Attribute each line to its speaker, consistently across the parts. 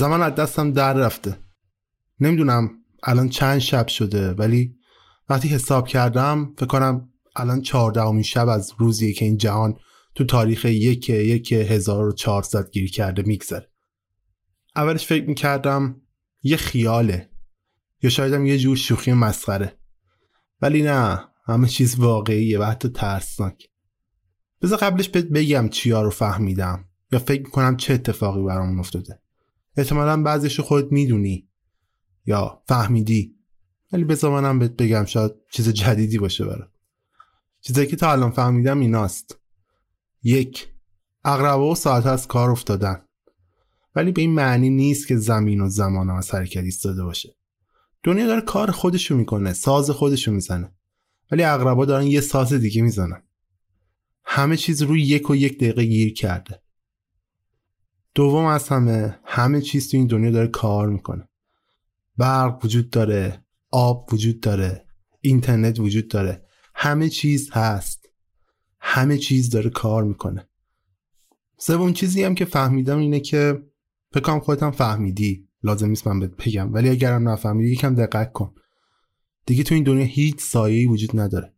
Speaker 1: زمان از دستم در رفته. نمی‌دونم الان چند شب شده ولی وقتی حساب کردم فکر کنم الان چهاردهمین شب از روزیه که این جهان تو تاریخ یک یک 1400 گیر کرده میگذره. اولش فکر می‌کردم یه خیاله یا شایدم یه جور شوخی مسخره. ولی نه همه چیز واقعیه و حتی ترسناک. بذار قبلش بهت بگم چیا رو فهمیدم یا فکر می‌کنم چه اتفاقی برامون افتاده. احتمالا بعضیش خودت می‌دونی یا فهمیدی. ولی بذار منم بهت بگم شاید چیز جدیدی باشه برات. چیزایی که تا الان فهمیدم ایناست. یک اقربا و ساعت از کار افتادن. ولی به این معنی نیست که زمین و زمان از حرکت ایستاده باشه. دنیا داره کار خودشو می‌کنه ساز خودشو می‌زنه. ولی اقربا دارن یه ساز دیگه می‌زنن. همه چیز روی یک و یک دقیقه گیر کرده. دوم از همه همه چیز تو این دنیا داره کار می‌کنه. برق وجود داره آب وجود داره اینترنت وجود داره. همه چیز هست. همه چیز داره کار می‌کنه. سوم چیزی هم که فهمیدم اینه که فکرم خودت هم فهمیدی. لازم نیست من بهت بگم. ولی اگرم نفهمیدی یکم دقت کن. دیگه تو این دنیا هیچ سایه‌ای وجود نداره.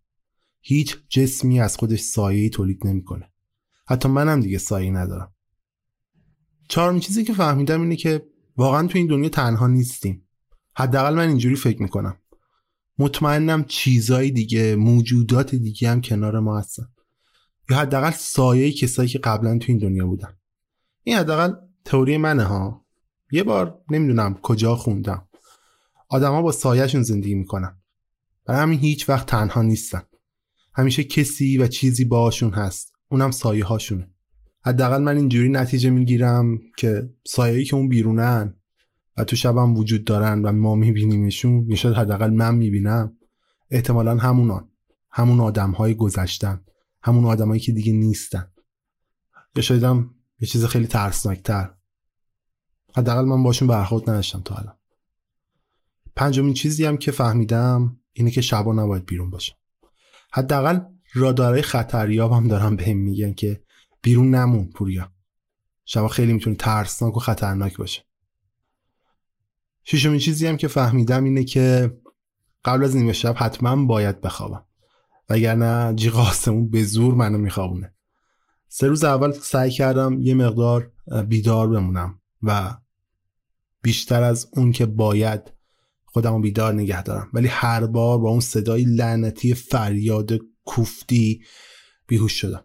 Speaker 1: هیچ جسمی از خودش سایه‌ای تولید نمی‌کنه. حتی منم دیگه سایه ندارم. چهارمی چیزی که فهمیدم اینه که واقعا تو این دنیا تنها نیستیم. حداقل من اینجوری فکر می‌کنم. مطمئنم چیزای دیگه موجودات دیگه هم کنار ما هستن. یا حداقل سایه کسایی که قبلا تو این دنیا بودن. این حداقل تئوری منه ها. یه بار نمی‌دونم کجا خوندم. آدما با سایهشون زندگی می‌کنن. برای همین هیچ وقت تنها نیستن. همیشه کسی و چیزی باشون هست. اونم سایه هاشونه حداقل من اینجوری نتیجه می‌گیرم که سایه‌ای که اون بیرونن و تو شبم وجود دارن و ما میبینیمشون یا شاید حداقل من می‌بینم احتمالا همونان. همون آدم های گذشتن. همون آدمایی که دیگه نیستن. یا شایدم یه چیز خیلی ترسناکتر. حداقل من باشون برخورد نداشتم تا الان. پنجمین چیزی هم که فهمیدم اینه که شبا نباید بیرون باشم. حداقل رادارهای خطریاب هم دارم بهم میگن که بیرون نمون پوریا. شبا خیلی می‌تونه ترسناک و خطرناک باشه. ششمین چیزی هم که فهمیدم اینه که قبل از نیمه شب حتما باید بخوابم. وگرنه جیغ آسمون به زور منو میخوابونه. سه روز اول سعی کردم یه مقدار بیدار بمونم و بیشتر از اون که باید خودمو بیدار نگه دارم. ولی هر بار با اون صدای لعنتی فریاد کوفتی بیهوش شدم.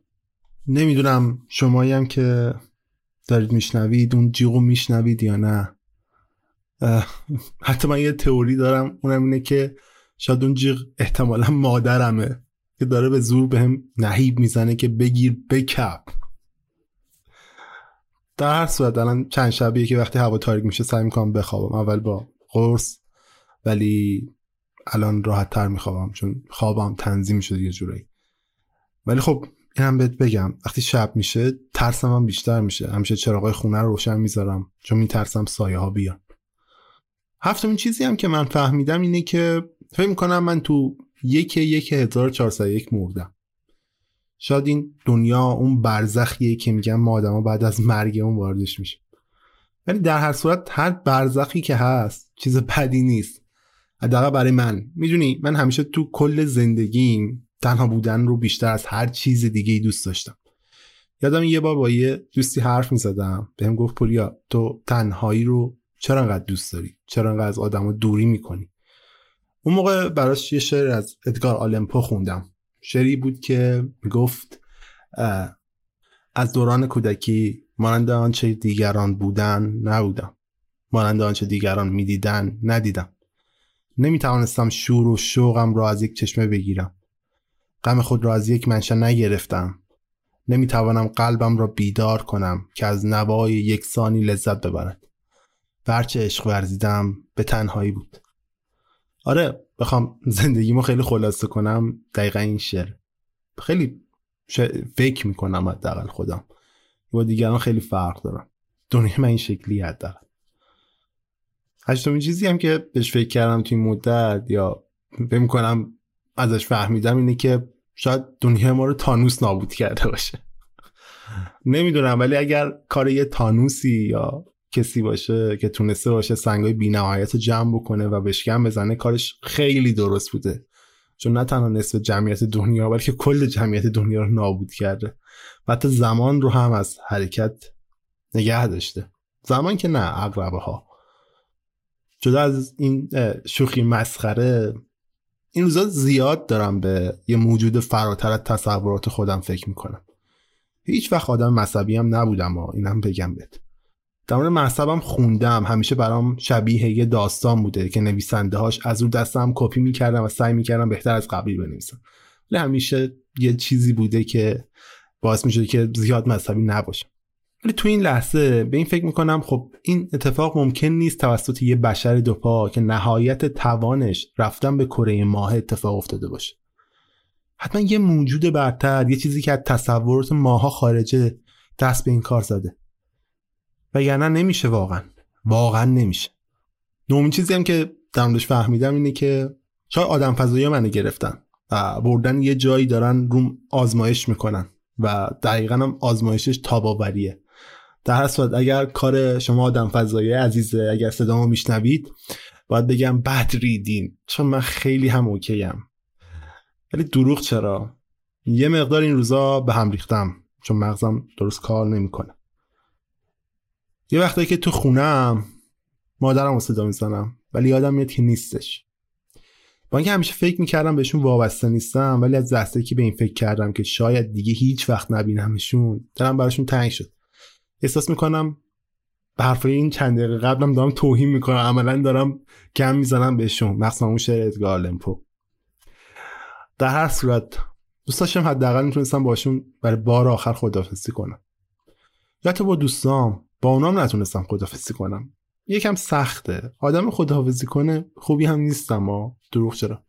Speaker 1: نمی‌دونم شمایی هم که دارید میشنوید اون جیغو میشنوید یا نه. حتی من یه تئوری دارم اونم اینه که شاید اون جیغ احتمالا مادرمه که داره به زور بهم به نهیب می‌زنه که بگیر بکپ در هر صورت الان چند شبیه که وقتی هوا تاریک میشه سعی می‌کنم بخوابم. اول با قرص ولی الان راحت تر میخوابم چون خوابم تنظیم شده یه جورایی. ولی خب این هم بهت بگم. وقتی شب میشه ترسم هم بیشتر میشه. همیشه چراغای خونه رو روشن می‌ذارم چون میترسم سایه ها بیان. هفتمین چیزی هم که من فهمیدم اینه که فکر می‌کنم من تو یک یک 1401 مردم. شاید این دنیا اون برزخیه که میگن ما آدما بعد از مرگ اون واردش میشه ولی در هر صورت هر برزخی که هست چیز بدی نیست. حداقل برای من. می‌دونی؟ من همیشه تو کل زندگیم تنها بودن رو بیشتر از هر چیز دیگه ای دوست داشتم. یادم یه بار با یه دوستی حرف می‌زدم. بهم گفت پوریا تو تنهایی رو چرا انقدر دوست داری؟ چرا انقدر از آدم دوری می‌کنی؟ اون موقع براش یه شعر از ادگار آلمپو خوندم. شعری بود که گفت از دوران کودکی مانند آنچه دیگران بودن نبودم. مانند آنچه دیگران می‌دیدن ندیدم. نمی توانستم شور و شوقم را از یک چشمه بگیرم. غم خود را از یک منشه نگرفتم. نمی توانم قلبم را بیدار کنم که از نوای یکسانی لذت ببرد. ورچه عشق ورزیدم به تنهایی بود. آره بخوام زندگیمو خیلی خلاصه کنم. دقیقا این شعر. خیلی فکر می‌کنم حداقل خودم. با دیگران خیلی فرق دارم. دنیا من این شکلی حداقل. هشتمین چیزی هم که بهش فکر کردم توی مدت یا فکر می‌کنم ازش فهمیدم اینه که شاید دنیا ما رو تانوس نابود کرده باشه. نمی‌دونم ولی اگر کار یه تانوسی یا کسی باشه که تونسته باشه سنگای بینهایت رو جمع بکنه و بشکم بزنه کارش خیلی درست بوده. چون نه تنها نصف جمعیت دنیا بلکه کل جمعیت دنیا رو نابود کرده. و حتی زمان رو هم از حرکت نگه داشته. زمان که نه اقربه ها جدا از این شوخی مسخره این روزا زیاد دارم به یه موجود فراتر از تصورات خودم فکر می‌کنم. هیچ وقت آدم مذهبی هم نبودم و اینم بگم بهت. در مورد مذهبم خوندم. همیشه برام شبیه یه داستان بوده که نویسنده هاش از رو دستم کپی می‌کردم و سعی می‌کردم بهتر از قبلی بنویسم. ولی همیشه یه چیزی بوده که باعث می‌شده که زیاد مذهبی نباشم. ولی تو این لحظه به این فکر می‌کنم خب این اتفاق ممکن نیست توسط یه بشر دوپا که نهایت توانش رفتن به کره ماه اتفاق افتاده باشه. حتما یه موجود برتر یه چیزی که از تصورات ماها خارجه دست به این کار زده. و یعنی نمیشه واقعا. واقعا نمیشه. نومین چیزی هم که در فهمیدم اینه که شاید آدم فضایی منو گرفتن و بردن یه جایی دارن روم آزمایش می‌کنن و دقیقا هم آزمایشش تاباوریه. در هر صورت اگر کار شما آدم فضایی عزیزه اگر صدامو میشنوید باید بگم بد ریدین چون من خیلی هم اوکیم. ولی دروغ چرا؟ یه مقدار این روزا به هم ریختم. چون مغزم درست کار نمی‌کنه. یه وقتی که تو خونم مادرم رو صدا می‌زنم ولی یادم میاد که نیستش. با اینکه همیشه فکر می‌کردم بهشون وابسته نیستم ولی از لحظه که به این فکر کردم که شاید دیگه هیچ وقت نبینمشون دارم براشون تنگ شد احساس می‌کنم به حرفای این چند دقیقه قبلم دارم توهین می‌کنم. عملا دارم کم می‌زنم بهشون. مخصوصا اون شعر ادگار لمپو در هر صورت دوست داشتم حداقل می‌تونستم باشون برای بار آخر خدافزی کنم. یا با دوستام. با اونام نتونستم خدافزی کنم. یکم سخته. آدم خداحافظی کنه خوبی هم نیستم ما دروغ چرا؟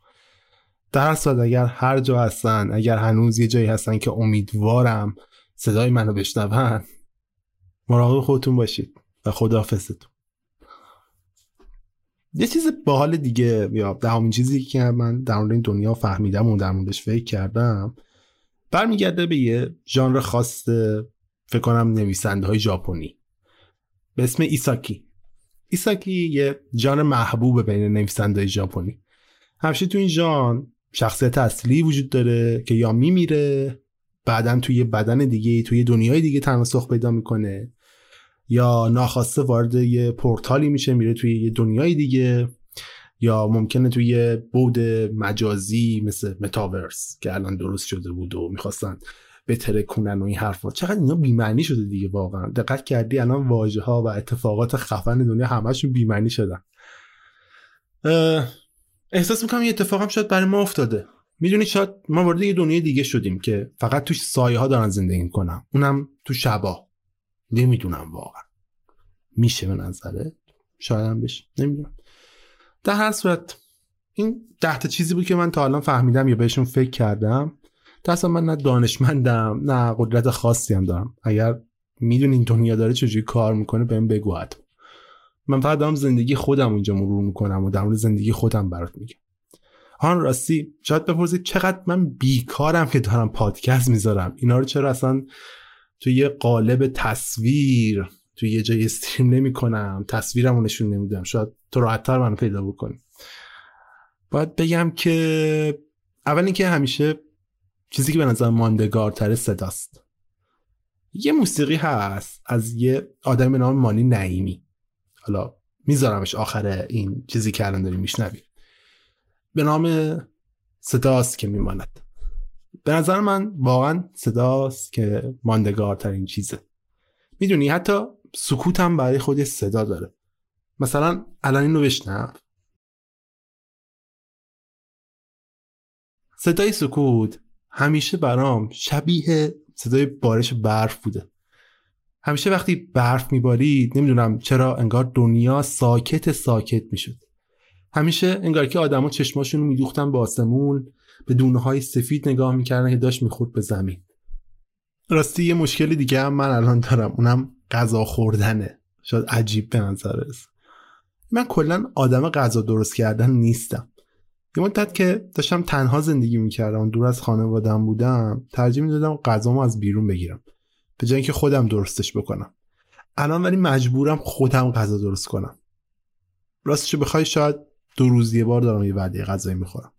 Speaker 1: در صورت اگر هر جا هستن اگر هنوز یه جایی هستن که امیدوارم صدای منو بشنون مراقب خودتون باشید و خداحافظتون. یه چیز باحال دیگه یا دهمین چیزی که من در مورد این دنیا فهمیدم و در موردش فکر کردم برمیگرده به یه ژانر خاص فکر کنم نویسنده های ژاپنی. به اسم ایساکی. ایساکی یه جان محبوب بین نویسنده ژاپنی. همیشه تو این جان شخصیت اصلی وجود داره که یا میمیره بعدا توی بدن دیگه توی دنیای دیگه تناسخ پیدا می‌کنه. یا ناخواسته وارد یه پورتالی میشه میره توی یه دنیای دیگه یا ممکنه توی بود مجازی مثل متاورس که الان درست شده بود و می‌خواستن بتره کنن و این حرفا. چقدر اینا بیمعنی شده دیگه واقعا. دقت کردی الان واژه ها و اتفاقات خفن دنیا همشون بیمعنی شدن. احساس می‌کنم یه اتفاقم شاید برای ما افتاده. می‌دونی شاید ما وارد یه دنیای دیگه شدیم که فقط توش سایه ها دارن زندگی می‌کنن. اونم تو شبا نمی‌دونم واقعا. میشه به نظره شاید هم بشه. نمی‌دونم. در هر صورت این ده چیزی بود که من تا الان فهمیدم یا بهشون فکر کردم. اصلا من نه دانشمندم نه قدرت خاصی هم دارم. اگر می‌دونین دنیا داره چجوری کار می‌کنه بهم بگو من فقط دارم زندگی خودم اونجا مرور می‌کنم و در مورد زندگی خودم برات میگم. آن راستی شاید بپرسید چقدر من بیکارم که دارم پادکست می‌ذارم؟ اینا رو چرا اصلا توی یه قالب تصویر توی یه جای استریم نمی کنم تصویرم نشون نمیدم. شاید تو راحتتر منو پیدا بکنی. باید بگم که اول اینکه همیشه چیزی که به نظر ماندگارتر صداست. یه موسیقی هست از یه آدم به نام مانی نعیمی. حالا میذارمش آخر این چیزی که الان داریم میشنویم به نام صداست که میماند. به نظر من واقعا صداست که ماندگارترین چیزه. می‌دونی حتی سکوت هم برای خود صدا داره. مثلا الان اینو بشنو. صدای سکوت همیشه برام شبیه صدای بارش برف بوده. همیشه وقتی برف میبارید نمی‌دونم چرا انگار دنیا ساکت ساکت می‌شد. همیشه انگار که آدما چشماشون میدوختن به آسمون به دونه های سفید نگاه می‌کردن که داشت می‌خورد به زمین. راستی یه مشکلی دیگه هم من الان دارم. اونم غذا خوردنه. شاید عجیب به نظر من کلا آدم غذا درست کردن نیستم. یه مدت که داشتم تنها زندگی می‌کردم دور از خانوادم بودم ترجیح می‌دادم غذامو از بیرون بگیرم. به جای اینکه خودم درستش بکنم. الان ولی مجبورم خودم غذا درست کنم. راستش بخوای شاید دو روز یه بار دارم یه وعده غذایی می‌خورم.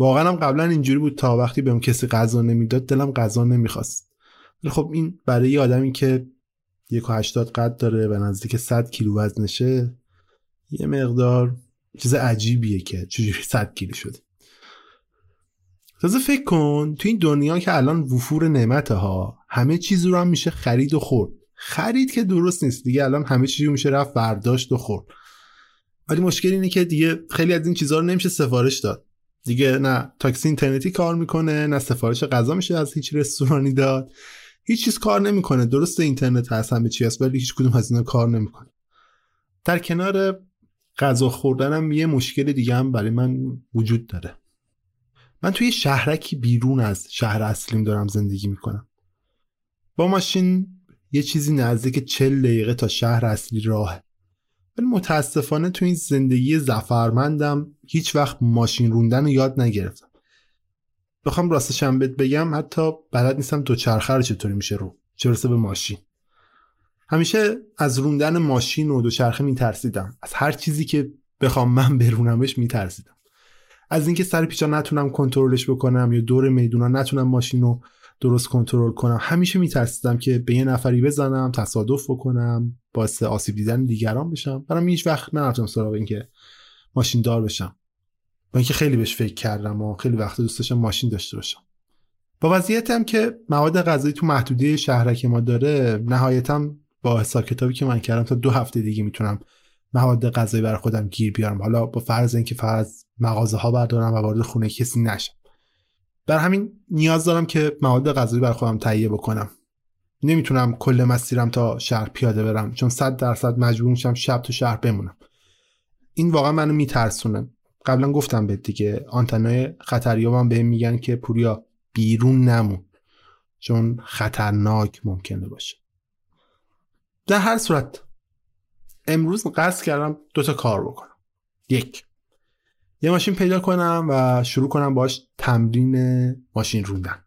Speaker 1: واقعا هم قبلا اینجوری بود تا وقتی بهم کسی غذا نمی‌داد دلم غذا نمی‌خواست. ولی خب این برای یه آدمی که یک و هشتاد قد داره و نزدیک 100 کیلو وزنشه یه مقدار چیز عجیبیه که چجوری 100 کیلو شده. تازه فکر کن تو این دنیا که الان وفور نعمته ها همه چیز رو هم میشه خرید و خورد. خرید که درست نیست دیگه الان همه چیزی رو میشه رفت برداشت و خورد. ولی مشکل اینه که دیگه خیلی از این چیزها رو نمیشه سفارش داد. دیگه نه تاکسی اینترنتی کار می‌کنه نه سفارش غذا میشه از هیچ رستورانی داد. هیچ چیز کار نمی‌کنه درست اینترنت هست همه چی هست ولی هیچ کدوم از اینا کار نمی‌کنه. در کنار غذا خوردنم یه مشکل دیگه هم برای من وجود داره. من توی شهرکی بیرون از شهر اصلیم دارم زندگی می‌کنم. با ماشین یه چیزی نزدیک چل دقیقه تا شهر اصلی راه. ولی متاسفانه تو این زندگی زفرمندم هیچ وقت ماشین روندن رو یاد نگرفتم. بخوام راستشم بهت بگم حتی بلد نیستم دوچرخه رو چطوری میشه رو چه به ماشین. همیشه از روندن ماشین و دوچرخه میترسیدم. از هر چیزی که بخوام من برونمش میترسیدم. از اینکه سر پیچا نتونم کنترلش بکنم یا دور میدونا نتونم ماشین رو درست کنترل کنم همیشه میترسیدم که به یه نفری بزنم تصادف بکنم. باعث آسیب دیدن دیگران بشم. برام هیچ وقت نرفتم سراغ اینکه ماشین دار بشم. با اینکه خیلی بهش فکر کردم و خیلی وقت دوست داشتم ماشین داشته باشم. با وضعیتم که مواد غذایی تو محدوده شهرک ما داره نهایتا با حساب کتابی که من کردم تا دو هفته دیگه می‌تونم مواد غذایی برای خودم گیر بیارم. حالا با فرض اینکه فقط مغازه ها بردارم و وارد خونه کسی نشم. بر همین نیاز دارم که مواد غذایی برای خودم تهیه بکنم. نمی‌تونم کل مسیرم تا شهر پیاده برم چون صد درصد مجبور میشم شب تو شهر بمونم. این واقعا منو میترسونه. قبلا گفتم به دیگه آنتنای خطریابم به میگن که پوریا بیرون نمون چون خطرناک ممکنه باشه. در هر صورت امروز قصد کردم دوتا کار بکنم. یک یه ماشین پیدا کنم و شروع کنم باش تمرین ماشین روندن.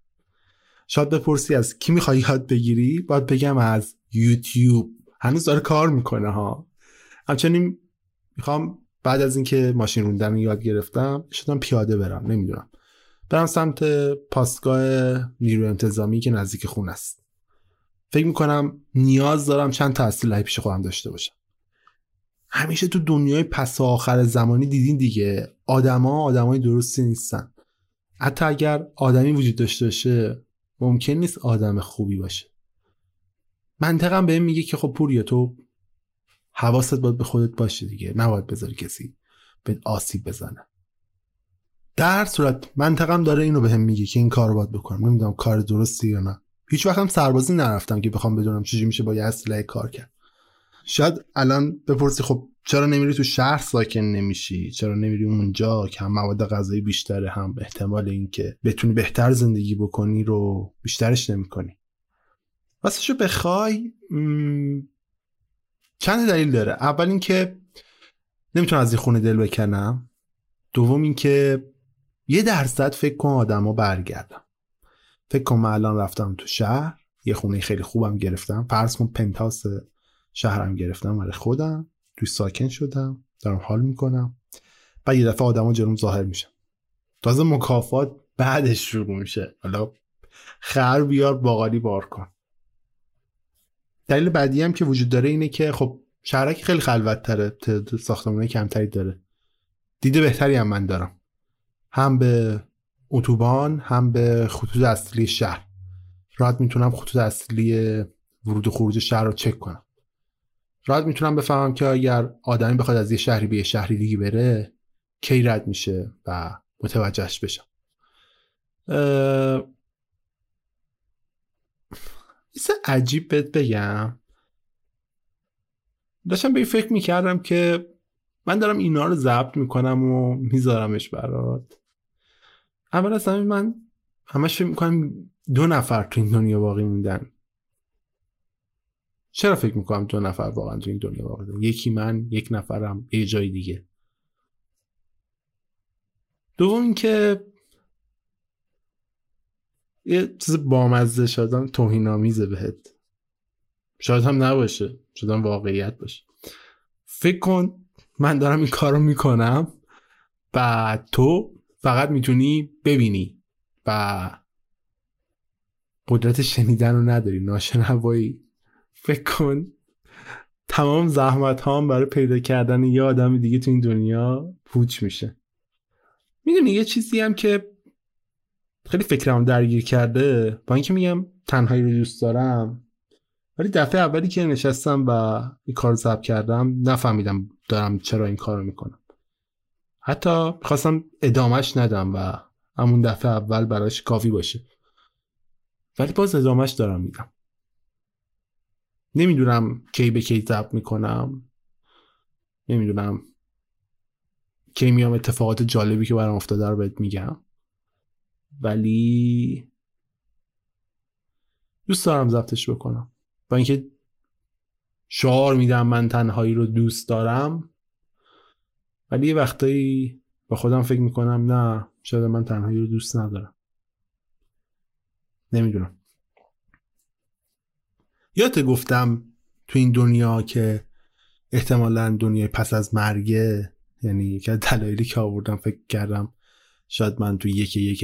Speaker 1: شاید بپرسی از کی می‌خوای یاد بگیری؟ باید بگم از یوتیوب. هنوز داره کار می‌کنه ها. همچنین می‌خوام بعد از اینکه ماشین روندن یاد گرفتم شدم پیاده برم نمی‌دونم. برم سمت پاسگاه نیرو انتظامی که نزدیک خون است. فکر می‌کنم نیاز دارم چند تا اسلحه پیش خودم داشته باشم. همیشه تو دنیای پس آخر زمانی دیدین دیگه آدما آدمای درستی نیستن. حتی اگر آدمی وجود داشته باشه ممکن نیست آدم خوبی باشه. منطقم به میگه که خب پوریا تو حواست باید به خودت باشه دیگه. نباید بذاری کسی به آسیب بزنه. در صورت منطقم داره اینو بهم میگه که این کار باید بکنم. نمی‌دونم کار درستی یا نه. هیچ وقتم سربازی نرفتم که بخوام بدونم چجوری میشه با یه اسلحه کار کرد. شاید الان بپرسی خب چرا نمیری تو شهر ساکن نمیشی؟ چرا نمیری اونجا که هم مواد غذایی بیشتره هم احتمال اینکه بتونی بهتر زندگی بکنی رو بیشترش نمی‌کنی. واسه بخوای چند دلیل داره. اول اینکه نمی‌تونم از این خونه دل بکنم. دوم اینکه یه درصد فکر کن آدما برگردم فکر کن من الان رفتم تو شهر یه خونه خیلی خوبم گرفتم. فرض کن پنتاس شهرم گرفتم برای خودم. توی ساکن شدم دارم حال می‌کنم. و یه دفعه آدما جلوم ظاهر میشن. تازه مکافات بعدش شروع میشه. حالا خر بیار باقالی بار کن. دلیل بعدی هم که وجود داره اینه که خب شهرک خیلی خلوت تره ساختمانه کمتری داره. دیده بهتری هم من دارم. هم به اتوبان هم به خطوط اصلی شهر. راحت می‌تونم خطوط اصلی ورود و خروج شهر رو چک کنم. راحت می‌تونم بفهمم که اگر آدمی بخواد از یه شهری به یه شهری دیگه بره کی رد میشه و متوجهش بشم. یه عجیب بهت بگم. داشتم به این فکر می‌کردم که من دارم اینا رو ضبط می‌کنم و میذارمش برات. اول از همه من همش فکر می‌کنم دو نفر تو این دنیا باقی موندن. چرا فکر می‌کنم دو نفر واقعا تو این دنیا موندن یکی من یک نفرم یه جای دیگه. دوم اینکه یه چیز بامزه شدن توهین آمیزه بهت. شاید هم نباشه شاید هم واقعیت باشه. فکر کن من دارم این کارو می‌کنم و تو فقط می‌تونی ببینی و قدرت شنیدن رو نداری ناشنوایی. فکر کن. تمام زحمت هم برای پیدا کردن یه آدم دیگه تو این دنیا پوچ میشه. می‌دونی یه چیزی هم که خیلی فکرم درگیر کرده با اینکه میگم تنهایی رو دوست دارم ولی دفعه اولی که نشستم و این کار ضبط کردم نفهمیدم دارم چرا این کار رو می‌کنم. حتی خواستم ادامهش ندم و همون دفعه اول براش کافی باشه. ولی باز ادامهش دارم میدم. نمی‌دونم کی به کی ضبط می‌کنم. نمی‌دونم. کی میام اتفاقات جالبی که برام افتاده رو بهت میگم. ولی دوست دارم ضبطش بکنم. با اینکه شعار میدم من تنهایی رو دوست دارم. ولی یه وقتایی با خودم فکر می‌کنم نه شاید من تنهایی رو دوست ندارم. نمی‌دونم. یادت گفتم تو این دنیا که احتمالا دنیای پس از مرگه یعنی یکی دلایلی که آوردم فکر کردم شاید من تو یک یک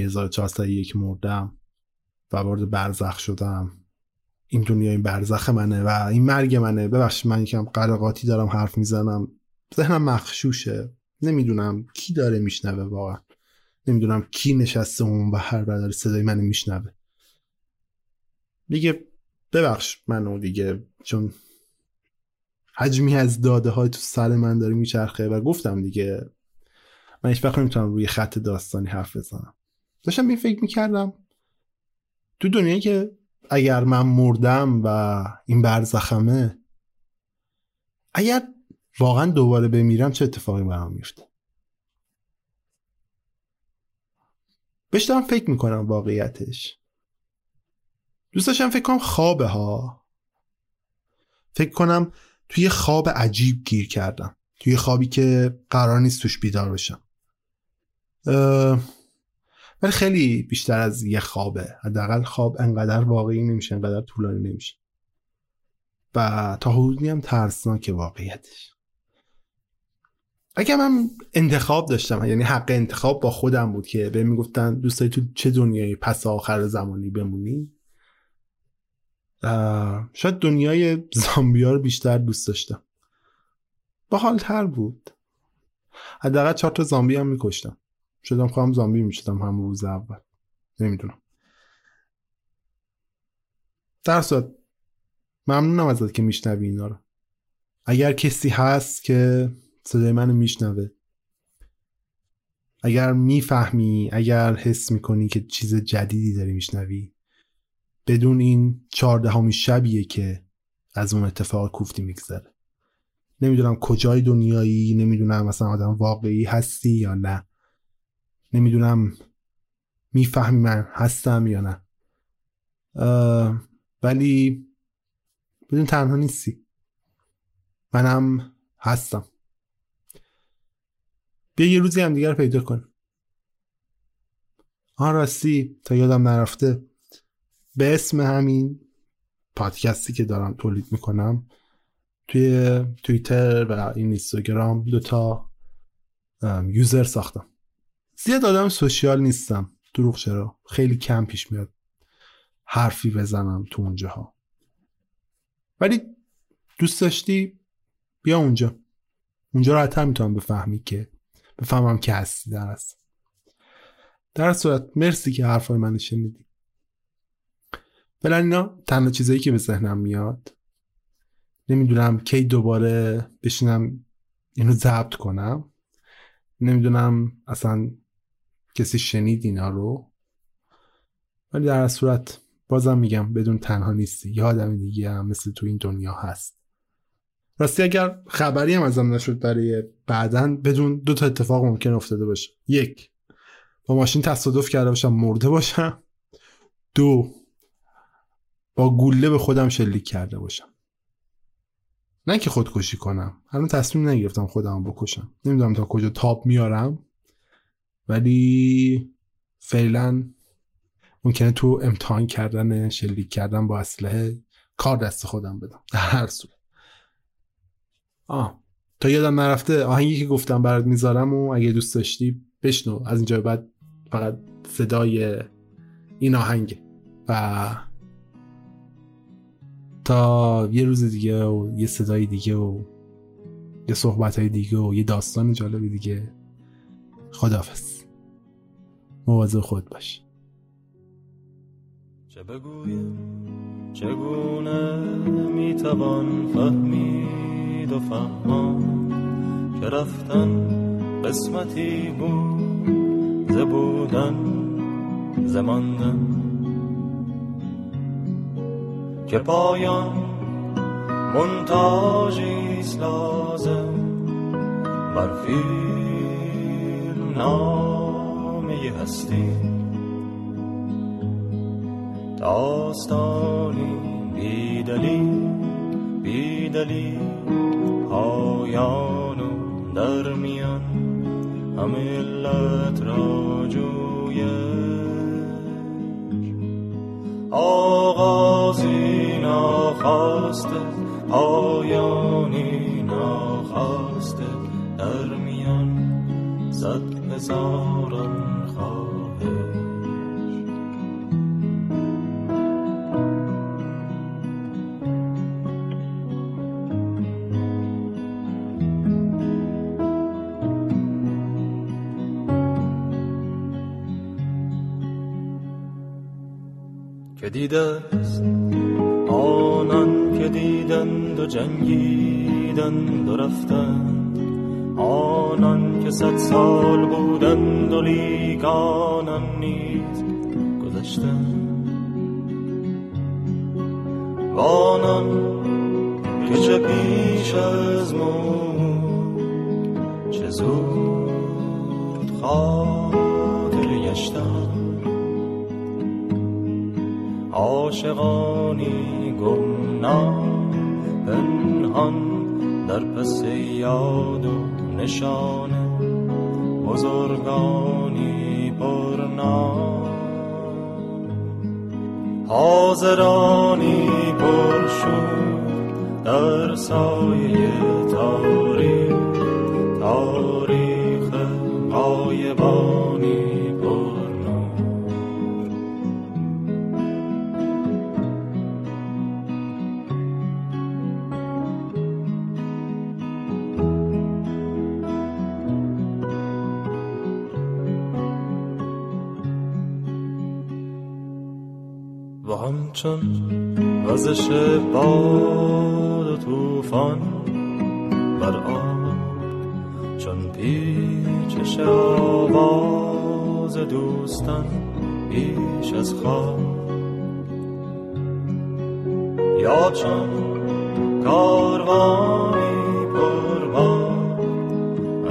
Speaker 1: یک مردم و وارد برزخ شدم. این دنیا این برزخ منه و این مرگ منه. ببخشید من یکم قلقاتی دارم حرف می‌زنم. ذهنم مخشوشه. نمی‌دونم کی داره میشنوه واقعا. نمی‌دونم کی نشسته اون و هر داره صدای منو میشنوه. دیگه ببخش منو دیگه چون حجمی از داده های تو سر من داره میچرخه و گفتم دیگه من هیچ وقت نمی‌تونم روی خط داستانی حرف بزنم. داشتم به فکر می‌کردم تو دنیایی که اگر من مردم و این برزخمه اگر واقعا دوباره بمیرم چه اتفاقی برام میفته دارم فکر می‌کنم واقعیتش. دوست داشتم فکر کنم خوابه ها. فکر کنم توی خواب عجیب گیر کردم. توی خوابی که قرار نیست توش بیدار بشم. ولی خیلی بیشتر از یه خوابه. حداقل خواب انقدر واقعی نمیشه انقدر طولانی نمیشه. و تا حدودی هم ترسناک واقعیتش. اگه من انتخاب داشتم یعنی حق انتخاب با خودم بود که به می‌گفتن دوست داری تو چه دنیایی پس آخر زمانی بمونی؟ شاید دنیای زامبیا رو بیشتر دوست داشتم. با تر بود. حداقل چهار تا زامبی هم میکشتم. شدم خواهم زامبی می‌شدم هم روز اول. نمی‌دونم. در صورت ممنونم ازت که میشنوی اینا رو. اگر کسی هست که صدای منو میشنوه اگر می‌فهمی اگر حس می‌کنی که چیز جدیدی داری میشنوی بدون این چهاردهمی شبیه که از اون اتفاق کوفتی میگذره. نمی‌دونم کجای دنیایی نمی‌دونم مثلا آدم واقعی هستی یا نه. نمی‌دونم می‌فهمی من هستم یا نه. ولی بدون تنها نیستی. منم هستم. بیا یه روزی هم دیگر پیدا کن. آن راستی تا یادم نرفته. به اسم همین پادکستی که دارم تولید می‌کنم توی توییتر و این اینستاگرام دوتا یوزر ساختم. زیاد آدم سوشیال نیستم. دروغ چرا؟ خیلی کم پیش میاد حرفی بزنم تو اونجاها. ولی دوست داشتی؟ بیا اونجا. اونجا راحتر می‌تونم بفهمی که بفهمم که هستی در در صورت مرسی که حرفای من شنیدی. فعلا اینا تنها چیزایی که به ذهنم میاد نمی‌دونم کی دوباره بشینم اینو ضبط کنم. نمی‌دونم اصلا کسی شنید اینا رو. ولی در صورت بازم میگم بدون تنها نیستی. یه آدم دیگه هم مثل تو این دنیا هست. راستی اگر خبری هم ازم نشد برای بعدا بدون دو تا اتفاق ممکن افتاده باشه. یک با ماشین تصادف کرده باشم مرده باشم. دو با گوله به خودم شلیک کرده باشم. نه که خودکشی کنم. هنوز تصمیم نگرفتم خودم بکشم. نمی‌دونم تا کجا تاپ میارم. ولی فعلا ممکنه تو امتحان کردن شلیک کردن با اسلحه کار دست خودم بدم. در هر صورت. آه. تا یادم نرفته آهنگی که گفتم برات می‌ذارم و اگه دوست داشتی بشنو. از اینجا بعد فقط صدای این آهنگه. و تا یه روز دیگه و یه صدای دیگه و یه صحبت های دیگه و یه داستان جالب دیگه. خدافز مواظب خود باش.
Speaker 2: چه بگویم؟ چگونه می‌توان فهمید و فهمان که رفتن قسمتی بود؟ زبودن زماندن که پایان منتاجیست لازم بر فیلم نامه هستی. داستانی بیدلی بیدلی پایان و در میان همه علت را آغازی ناخواسته پایانی ناخواسته در میان صد هزاران دیده دیدند و جنگیدند و رفتند. آنان که صد سال بودند و لیک آنان نیز گذشتند. آنان که چه پیش از ما چه زود خاطر گشتند. عاشقانی گمنام پنهان در پس یاد و نشان بزرگانی پرنام حاضرانی پرشور در سایه تاریخ تاریخ و همچون وزش باد و توفان بر آب چون پیچش آواز دوستان بیش از خواب یا چون کاروانی پربار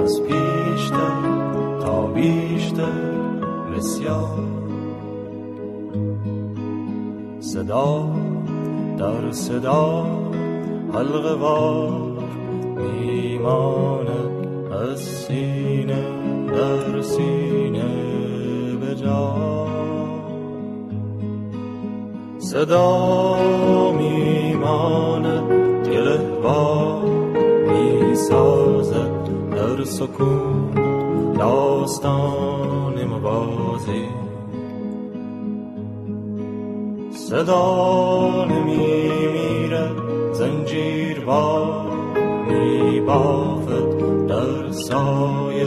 Speaker 2: از پیشتر تا بیشتر بسیار. صدا در صدا حلقه وار میماند از سینه در سینه به جا صدا میماند گلهوار می‌سازد در سکون داستان موازی صدا نمی زنجیر با می در سایه